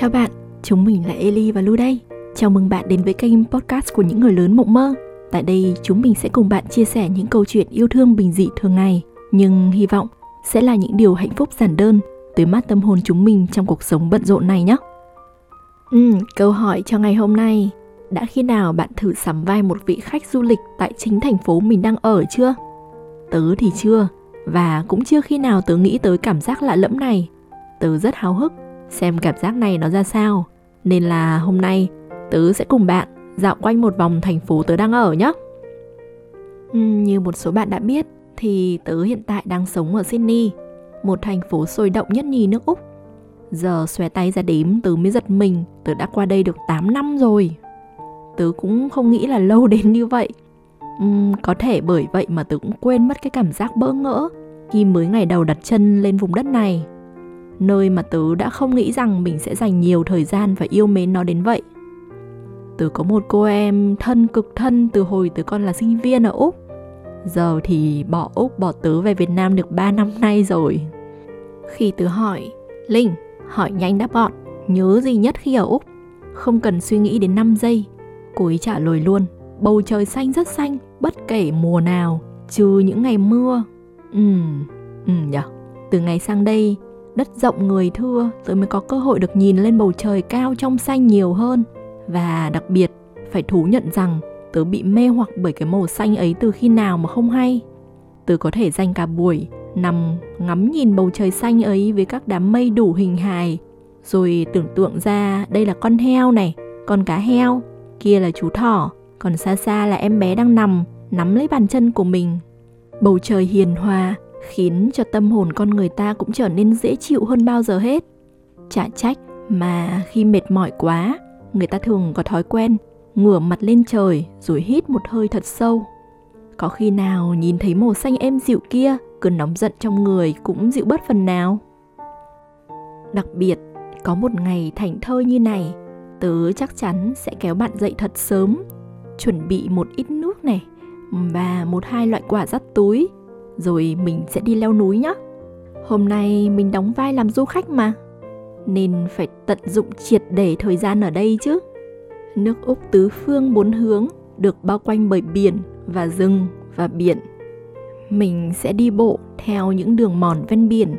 Chào bạn, chúng mình là Eli và Lu đây. Chào mừng bạn đến với kênh podcast của những người lớn mộng mơ. Tại đây, chúng mình sẽ cùng bạn chia sẻ những câu chuyện yêu thương bình dị thường ngày, nhưng hy vọng sẽ là những điều hạnh phúc giản đơn tới mát tâm hồn chúng mình trong cuộc sống bận rộn này nhé. Ừ, câu hỏi cho ngày hôm nay đã khi nào bạn thử sắm vai một vị khách du lịch tại chính thành phố mình đang ở chưa? Tớ thì chưa, và cũng chưa khi nào tớ nghĩ tới cảm giác lạ lẫm này. Tớ rất háo hức xem cảm giác này nó ra sao. Nên là hôm nay tớ sẽ cùng bạn dạo quanh một vòng thành phố tớ đang ở nhé. Ừ, như một số bạn đã biết thì tớ hiện tại đang sống ở Sydney, một thành phố sôi động nhất nhì nước Úc. Giờ xòe tay ra đếm tớ mới giật mình, tớ đã qua đây được 8 năm rồi. Tớ cũng không nghĩ là lâu đến như vậy. Uhm, có thể bởi vậy mà tớ cũng quên mất cái cảm giác bỡ ngỡ khi mới ngày đầu đặt chân lên vùng đất này nơi mà tớ đã không nghĩ rằng mình sẽ dành nhiều thời gian và yêu mến nó đến vậy. Tớ có một cô em thân cực thân từ hồi tớ còn là sinh viên ở úc. Giờ thì bỏ úc, bỏ tớ về việt nam được 3 năm nay rồi. Khi tớ hỏi, linh, hỏi nhanh đáp gọn nhớ gì nhất khi ở úc? Không cần suy nghĩ đến 5 giây. Cô ấy trả lời luôn, bầu trời xanh rất xanh, bất kể mùa nào, trừ những ngày mưa. Ừ ừ nhở. Từ ngày sang đây đất rộng người thưa rồi mới có cơ hội được nhìn lên bầu trời cao trong xanh nhiều hơn. Và đặc biệt, phải thú nhận rằng tớ bị mê hoặc bởi cái màu xanh ấy từ khi nào mà không hay. Tớ có thể dành cả buổi nằm ngắm nhìn bầu trời xanh ấy với các đám mây đủ hình hài, rồi tưởng tượng ra đây là con heo này, con cá heo, kia là chú thỏ, còn xa xa là em bé đang nằm, nắm lấy bàn chân của mình. Bầu trời hiền hòa khiến cho tâm hồn con người ta cũng trở nên dễ chịu hơn bao giờ hết. Chả trách mà khi mệt mỏi quá, người ta thường có thói quen ngửa mặt lên trời rồi hít một hơi thật sâu. Có khi nào nhìn thấy màu xanh êm dịu kia cơn nóng giận trong người cũng dịu bớt phần nào. Đặc biệt, có một ngày thảnh thơi như này, tớ chắc chắn sẽ kéo bạn dậy thật sớm, chuẩn bị một ít nước này và một hai loại quả dắt túi rồi mình sẽ đi leo núi nhé hôm nay mình đóng vai làm du khách mà. Nên phải tận dụng triệt để thời gian ở đây chứ. Nước úc tứ phương bốn hướng được bao quanh bởi biển và rừng và biển. Mình sẽ đi bộ theo những đường mòn ven biển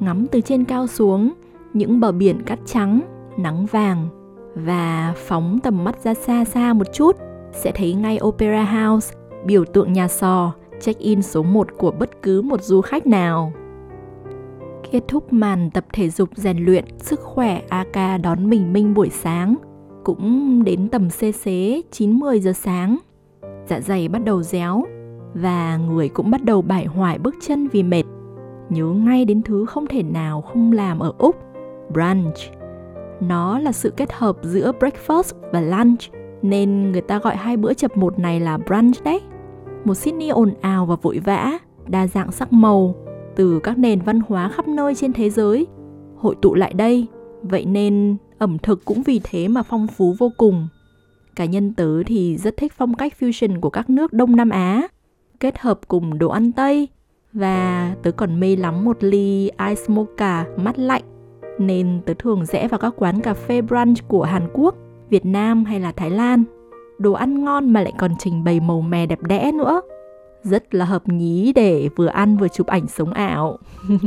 ngắm từ trên cao xuống những bờ biển cát trắng nắng vàng và phóng tầm mắt ra xa xa một chút. Sẽ thấy ngay Opera House, biểu tượng nhà sò, check-in số 1 của bất cứ một du khách nào. Kết thúc màn tập thể dục rèn luyện sức khỏe AK đón mình minh buổi sáng, cũng đến tầm xê xế 9-10 giờ sáng. Dạ dày bắt đầu réo và người cũng bắt đầu bải hoài bước chân vì mệt. Nhớ ngay đến thứ không thể nào không làm ở Úc, brunch. Nó là sự kết hợp giữa breakfast và lunch, nên người ta gọi hai bữa chập một này là brunch đấy một Sydney ồn ào và vội vã, đa dạng sắc màu từ các nền văn hóa khắp nơi trên thế giới. Hội tụ lại đây, vậy nên ẩm thực cũng vì thế mà phong phú vô cùng. Cá nhân tớ thì rất thích phong cách fusion của các nước Đông Nam Á, kết hợp cùng đồ ăn Tây và tớ còn mê lắm một ly ice mocha mát lạnh. Nên tớ thường rẽ vào các quán cà phê brunch của Hàn Quốc, Việt Nam hay là Thái Lan đồ ăn ngon mà lại còn trình bày màu mè đẹp đẽ nữa. Rất là hợp nhí để vừa ăn vừa chụp ảnh sống ảo.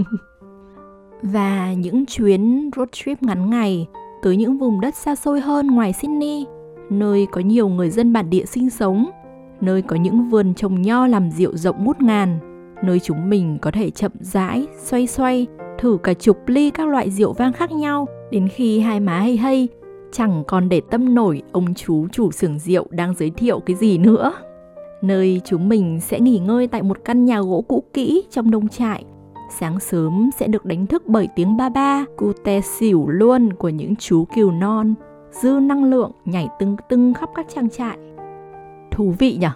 Và những chuyến road trip ngắn ngày tới những vùng đất xa xôi hơn ngoài Sydney, nơi có nhiều người dân bản địa sinh sống, nơi có những vườn trồng nho làm rượu rộng ngút ngàn, nơi chúng mình có thể chậm rãi, xoay xoay, thử cả chục ly các loại rượu vang khác nhau đến khi hai má hay hay chẳng còn để tâm nổi ông chú chủ xưởng rượu đang giới thiệu cái gì nữa. Nơi chúng mình sẽ nghỉ ngơi tại một căn nhà gỗ cũ kỹ trong nông trại. Sáng sớm sẽ được đánh thức bởi tiếng ba ba, cu te xỉu luôn của những chú cừu non, dư năng lượng nhảy tưng tưng khắp các trang trại. Thú vị nhỉ?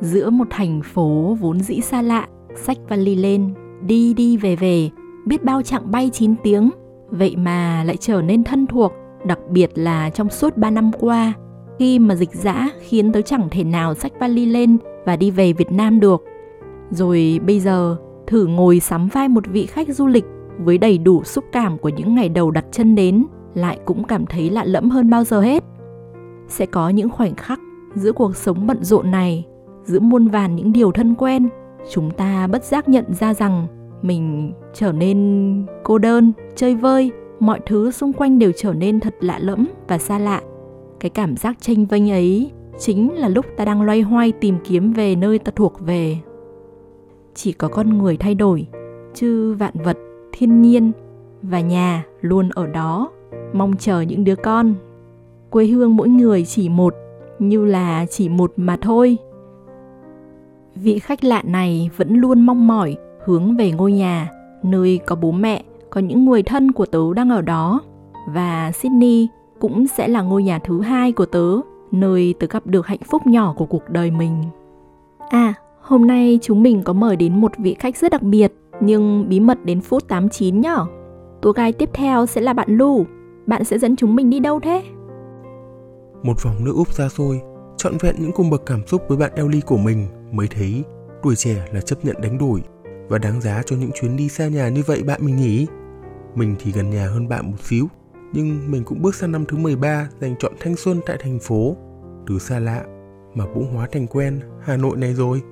Giữa một thành phố vốn dĩ xa lạ, sách vali lên, đi đi về về, biết bao chặng bay 9 tiếng, vậy mà lại trở nên thân thuộc đặc biệt là trong suốt 3 năm qua, khi mà dịch dã khiến tớ chẳng thể nào xách vali lên và đi về Việt Nam được. Rồi bây giờ, thử ngồi sắm vai một vị khách du lịch với đầy đủ xúc cảm của những ngày đầu đặt chân đến lại cũng cảm thấy lạ lẫm hơn bao giờ hết. Sẽ có những khoảnh khắc giữa cuộc sống bận rộn này, giữa muôn vàn những điều thân quen, chúng ta bất giác nhận ra rằng mình trở nên cô đơn, chơi vơi, mọi thứ xung quanh đều trở nên thật lạ lẫm và xa lạ. Cái cảm giác tranh vênh ấy chính là lúc ta đang loay hoay tìm kiếm về nơi ta thuộc về. Chỉ có con người thay đổi, chứ vạn vật, thiên nhiên và nhà luôn ở đó, mong chờ những đứa con. Quê hương mỗi người chỉ một, như là chỉ một mà thôi. Vị khách lạ này vẫn luôn mong mỏi hướng về ngôi nhà, nơi có bố mẹ, có những người thân của tớ đang ở đó. Và Sydney cũng sẽ là ngôi nhà thứ hai của tớ, nơi tớ gặp được hạnh phúc nhỏ của cuộc đời mình. À, hôm nay chúng mình có mời đến một vị khách rất đặc biệt, nhưng bí mật đến phút 89 nhở. Tour guide tiếp theo sẽ là bạn Lu. Bạn sẽ dẫn chúng mình đi đâu thế? Một vòng nước Úc xa xôi, trọn vẹn những cung bậc cảm xúc với bạn Ellie của mình mới thấy tuổi trẻ là chấp nhận đánh đổi và đáng giá cho những chuyến đi xa nhà như vậy bạn mình nhỉ? Mình thì gần nhà hơn bạn một xíu, nhưng mình cũng bước sang năm thứ 13 dành chọn thanh xuân tại thành phố, từ xa lạ mà cũng hóa thành quen Hà Nội này rồi.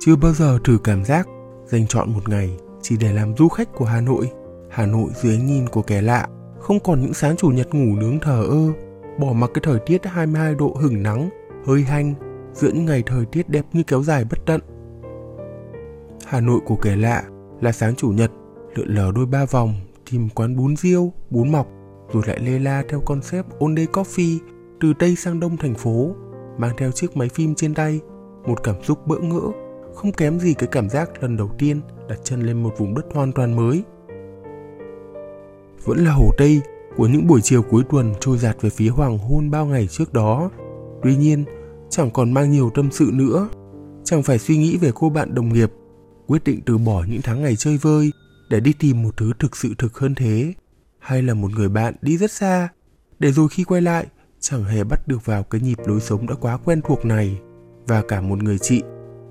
Chưa bao giờ thử cảm giác dành chọn một ngày chỉ để làm du khách của Hà Nội. Hà Nội dưới ánh nhìn của kẻ lạ, không còn những sáng chủ nhật ngủ nướng thờ ơ, bỏ mặc cái thời tiết 22 độ hửng nắng, hơi hanh, giữa những ngày thời tiết đẹp như kéo dài bất tận. Hà Nội của kẻ lạ là sáng chủ nhật, lượn lờ đôi ba vòng, tìm quán bún riêu, bún mọc, rồi lại lê la theo concept all day coffee từ Tây sang Đông thành phố, mang theo chiếc máy phim trên tay, một cảm xúc bỡ ngỡ, không kém gì cái cảm giác lần đầu tiên đặt chân lên một vùng đất hoàn toàn mới. Vẫn là Hồ Tây của những buổi chiều cuối tuần trôi giạt về phía hoàng hôn bao ngày trước đó. Tuy nhiên, chẳng còn mang nhiều tâm sự nữa. Chẳng phải suy nghĩ về cô bạn đồng nghiệp, quyết định từ bỏ những tháng ngày chơi vơi để đi tìm một thứ thực sự thực hơn thế. Hay là một người bạn đi rất xa, để rồi khi quay lại, chẳng hề bắt được vào cái nhịp lối sống đã quá quen thuộc này. Và cả một người chị,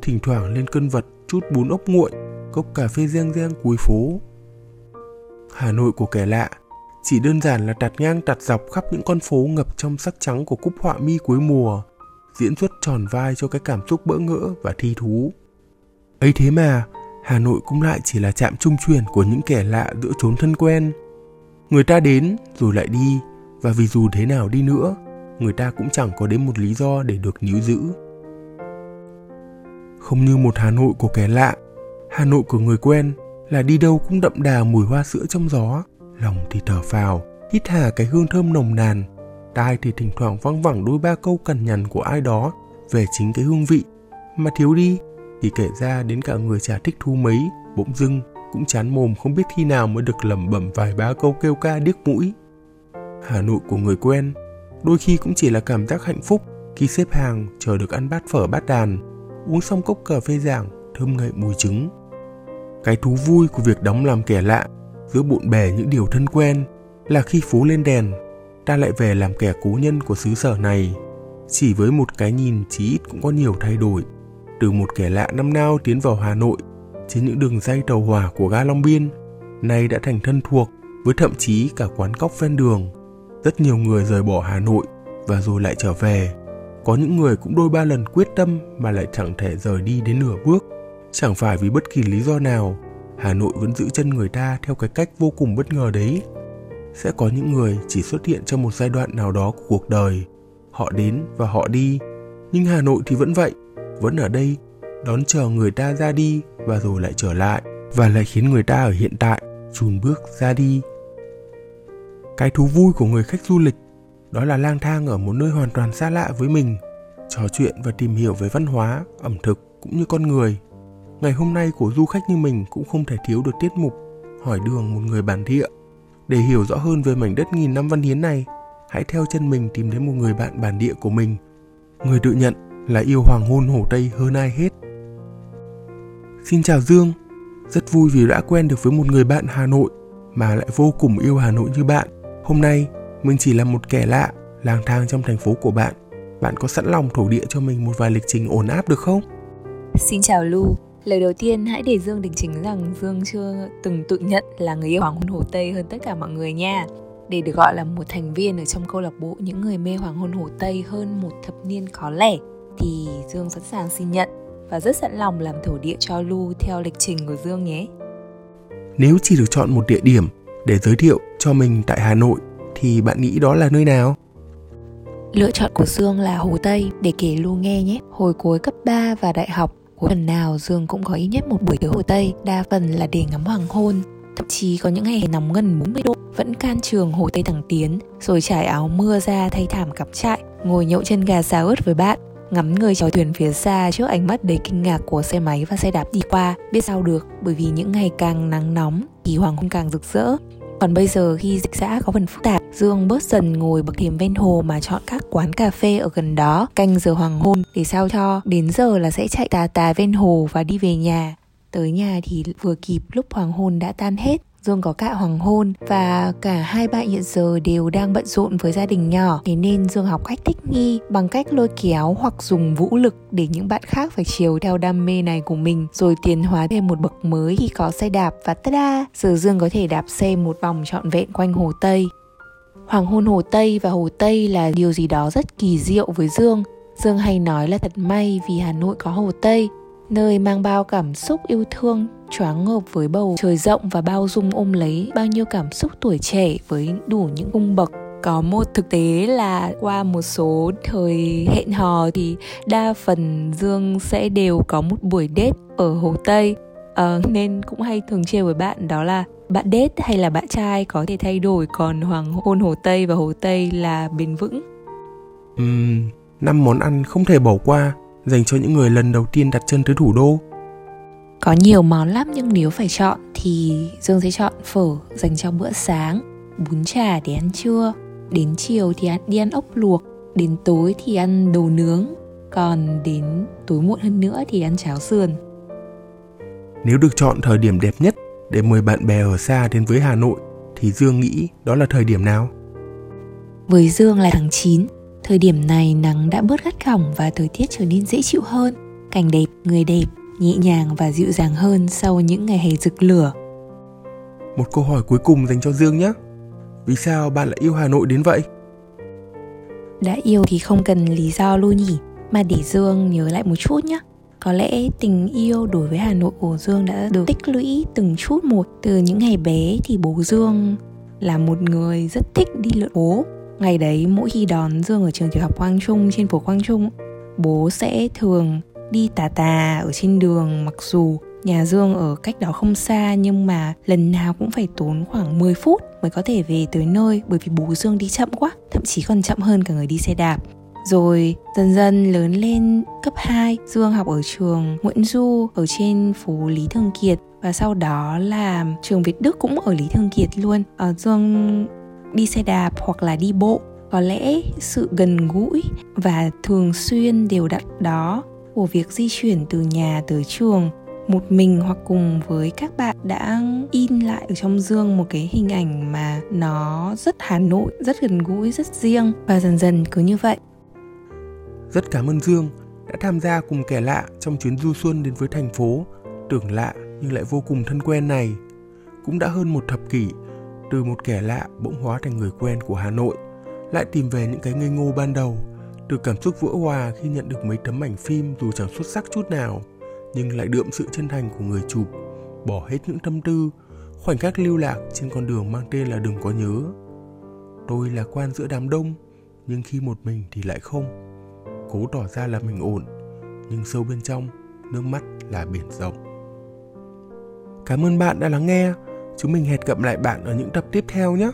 thỉnh thoảng lên cân vật chút bún ốc nguội, cốc cà phê reng reng cuối phố. Hà Nội của kẻ lạ chỉ đơn giản là tạt ngang tạt dọc khắp những con phố ngập trong sắc trắng của cúc họa mi cuối mùa, diễn xuất tròn vai cho cái cảm xúc bỡ ngỡ và thi thú ấy thế mà, Hà Nội cũng lại chỉ là trạm trung chuyển của những kẻ lạ giữa chốn thân quen. Người ta đến rồi lại đi, và vì dù thế nào đi nữa, người ta cũng chẳng có đến một lý do để được níu giữ. Không như một Hà Nội của kẻ lạ, Hà Nội của người quen là đi đâu cũng đậm đà mùi hoa sữa trong gió, lòng thì thở phào, hít hà cái hương thơm nồng nàn, tai thì thỉnh thoảng văng vẳng đôi ba câu cằn nhằn của ai đó về chính cái hương vị mà thiếu đi thì kể ra đến cả người chả thích thu mấy, bỗng dưng cũng chán mồm không biết khi nào mới được lẩm bẩm vài ba câu kêu ca điếc mũi. Hà nội của người quen, đôi khi cũng chỉ là cảm giác hạnh phúc khi xếp hàng chờ được ăn bát phở bát đàn, uống xong cốc cà phê giảng, thơm ngậy mùi trứng. Cái thú vui của việc đóng làm kẻ lạ giữa bộn bề những điều thân quen là khi phố lên đèn, ta lại về làm kẻ cố nhân của xứ sở này. Chỉ với một cái nhìn chí ít cũng có nhiều thay đổi từ một kẻ lạ năm nào tiến vào Hà Nội trên những đường dây tàu hỏa của ga Long Biên, nay đã thành thân thuộc với thậm chí cả quán cóc ven đường. Rất nhiều người rời bỏ Hà Nội và rồi lại trở về. Có những người cũng đôi ba lần quyết tâm mà lại chẳng thể rời đi đến nửa bước. Chẳng phải vì bất kỳ lý do nào, Hà Nội vẫn giữ chân người ta theo cái cách vô cùng bất ngờ đấy. Sẽ có những người chỉ xuất hiện trong một giai đoạn nào đó của cuộc đời. Họ đến và họ đi, nhưng Hà Nội thì vẫn vậy, vẫn ở đây, đón chờ người ta ra đi và rồi lại trở lại, và lại khiến người ta ở hiện tại chùn bước ra đi. Cái thú vui của người khách du lịch, đó là lang thang ở một nơi hoàn toàn xa lạ với mình, trò chuyện và tìm hiểu về văn hóa, ẩm thực cũng như con người. Ngày hôm nay của du khách như mình cũng không thể thiếu được tiết mục hỏi đường một người bản địa. Để hiểu rõ hơn về mảnh đất nghìn năm văn hiến này, hãy theo chân mình tìm đến một người bạn bản địa của mình. Người tự nhận là yêu hoàng hôn Hồ Tây hơn ai hết. Xin chào Dương, rất vui vì đã quen được với một người bạn Hà Nội mà lại vô cùng yêu Hà Nội như bạn. Hôm nay, mình chỉ là một kẻ lạ, lang thang trong thành phố của bạn. Bạn có sẵn lòng thổ địa cho mình một vài lịch trình ổn áp được không? Xin chào Lu, Lời đầu tiên hãy để Dương đính chính rằng Dương chưa từng tự nhận là người yêu Hoàng hôn Hồ Tây hơn tất cả mọi người nha để được gọi là một thành viên ở trong câu lạc bộ những người mê hoàng hôn Hồ Tây hơn một thập niên có lẻ thì Dương sẵn sàng xin nhận và rất sẵn lòng làm thổ địa cho Lu theo lịch trình của Dương nhé. Nếu chỉ được chọn một địa điểm để giới thiệu cho mình tại Hà Nội thì bạn nghĩ đó là nơi nào? Lựa chọn của Dương là Hồ Tây để kể Lu nghe nhé. Hồi cuối cấp 3 và đại học, cuối tuần nào Dương cũng có ít nhất một buổi tới Hồ Tây, đa phần là để ngắm hoàng hôn. Thậm chí có những ngày nóng gần 40 độ, vẫn can trường Hồ Tây Thẳng Tiến, rồi trải áo mưa ra thay thảm cắm trại, ngồi nhậu chân gà xào ớt với bạn, ngắm người chèo thuyền phía xa trước ánh mắt đầy kinh ngạc của xe máy và xe đạp đi qua. Biết sao được bởi vì những ngày càng nắng nóng thì hoàng hôn càng rực rỡ. Còn bây giờ khi dịch xã có phần phức tạp, Dương bớt dần ngồi bậc thềm ven hồ mà chọn các quán cà phê ở gần đó, canh giờ hoàng hôn để sao cho đến giờ là sẽ chạy tà tà ven hồ và đi về nhà. Tới nhà thì vừa kịp lúc hoàng hôn đã tan hết. Dương có cả hoàng hôn và cả hai bạn hiện giờ đều đang bận rộn với gia đình nhỏ. Thế nên Dương học cách thích nghi bằng cách lôi kéo hoặc dùng vũ lực để những bạn khác phải chiều theo đam mê này của mình, Rồi tiến hóa thêm một bậc mới khi có xe đạp và tada Giờ Dương có thể đạp xe một vòng trọn vẹn quanh Hồ Tây. Hoàng hôn Hồ Tây và Hồ Tây là điều gì đó rất kỳ diệu với Dương. Dương hay nói là thật may vì Hà Nội có Hồ Tây, nơi mang bao cảm xúc yêu thương choáng ngợp với bầu trời rộng và bao dung ôm lấy bao nhiêu cảm xúc tuổi trẻ với đủ những cung bậc. Có một thực tế là qua một số thời hẹn hò thì đa phần dương sẽ đều có một buổi date ở hồ tây. À, nên cũng hay thường trêu với bạn đó là bạn date hay là bạn trai có thể thay đổi còn hoàng hôn hồ tây và hồ tây là bền vững? Uhm, năm món ăn không thể bỏ qua dành cho những người lần đầu tiên đặt chân tới thủ đô có nhiều món lắm nhưng nếu phải chọn thì Dương sẽ chọn phở dành cho bữa sáng, bún chả để ăn trưa, đến chiều thì ăn, đi ăn ốc luộc, đến tối thì ăn đồ nướng, còn đến tối muộn hơn nữa thì ăn cháo sườn. Nếu được chọn thời điểm đẹp nhất để mời bạn bè ở xa đến với Hà Nội thì Dương nghĩ đó là thời điểm nào? Với Dương là tháng 9, thời điểm này nắng đã bớt gắt gỏng và thời tiết trở nên dễ chịu hơn, cảnh đẹp, người đẹp nhẹ nhàng và dịu dàng hơn sau những ngày hè rực lửa. Một câu hỏi cuối cùng dành cho Dương nhé. Vì sao bạn lại yêu Hà Nội đến vậy? Đã yêu thì không cần lý do luôn nhỉ, mà để Dương nhớ lại một chút nhé. Có lẽ tình yêu đối với Hà Nội của Dương đã được tích lũy từng chút một Từ những ngày bé thì bố Dương là một người rất thích đi lượn phố Ngày đấy mỗi khi đón Dương ở trường tiểu học Quang Trung trên phố Quang Trung Bố sẽ thường đi tà tà ở trên đường mặc dù nhà Dương ở cách đó không xa nhưng mà lần nào cũng phải tốn khoảng 10 phút mới có thể về tới nơi bởi vì bố Dương đi chậm quá, thậm chí còn chậm hơn cả người đi xe đạp. Rồi dần dần lớn lên cấp 2, Dương học ở trường Nguyễn Du ở trên phố Lý Thường Kiệt và sau đó là trường Việt Đức cũng ở Lý Thường Kiệt luôn. Ở Dương đi xe đạp hoặc là đi bộ có lẽ sự gần gũi và thường xuyên đều đặn đó của việc di chuyển từ nhà tới trường một mình hoặc cùng với các bạn đã in lại ở trong dương một cái hình ảnh mà nó rất Hà Nội, rất gần gũi, rất riêng và dần dần cứ như vậy. Rất cảm ơn Dương đã tham gia cùng kẻ lạ trong chuyến du xuân đến với thành phố tưởng lạ nhưng lại vô cùng thân quen này. Cũng đã hơn một thập kỷ từ một kẻ lạ bỗng hóa thành người quen của Hà Nội, lại tìm về những cái ngây ngô ban đầu được cảm xúc vỡ hòa khi nhận được mấy tấm ảnh phim dù chẳng xuất sắc chút nào, nhưng lại đượm sự chân thành của người chụp, bỏ hết những tâm tư, khoảnh khắc lưu lạc trên con đường mang tên là đừng có nhớ. Tôi là quan giữa đám đông, nhưng khi một mình thì lại không. Cố tỏ ra là mình ổn, nhưng sâu bên trong, nước mắt là biển rộng. Cảm ơn bạn đã lắng nghe. Chúng mình hẹn gặp lại bạn ở những tập tiếp theo nhé.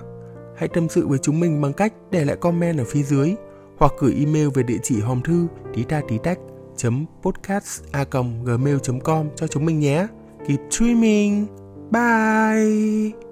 Hãy tâm sự với chúng mình bằng cách để lại comment ở phía dưới hoặc gửi email về địa chỉ hòm thư tí ta tí tách podcast a gmail com cho chúng mình nhé. Keep streaming. Bye.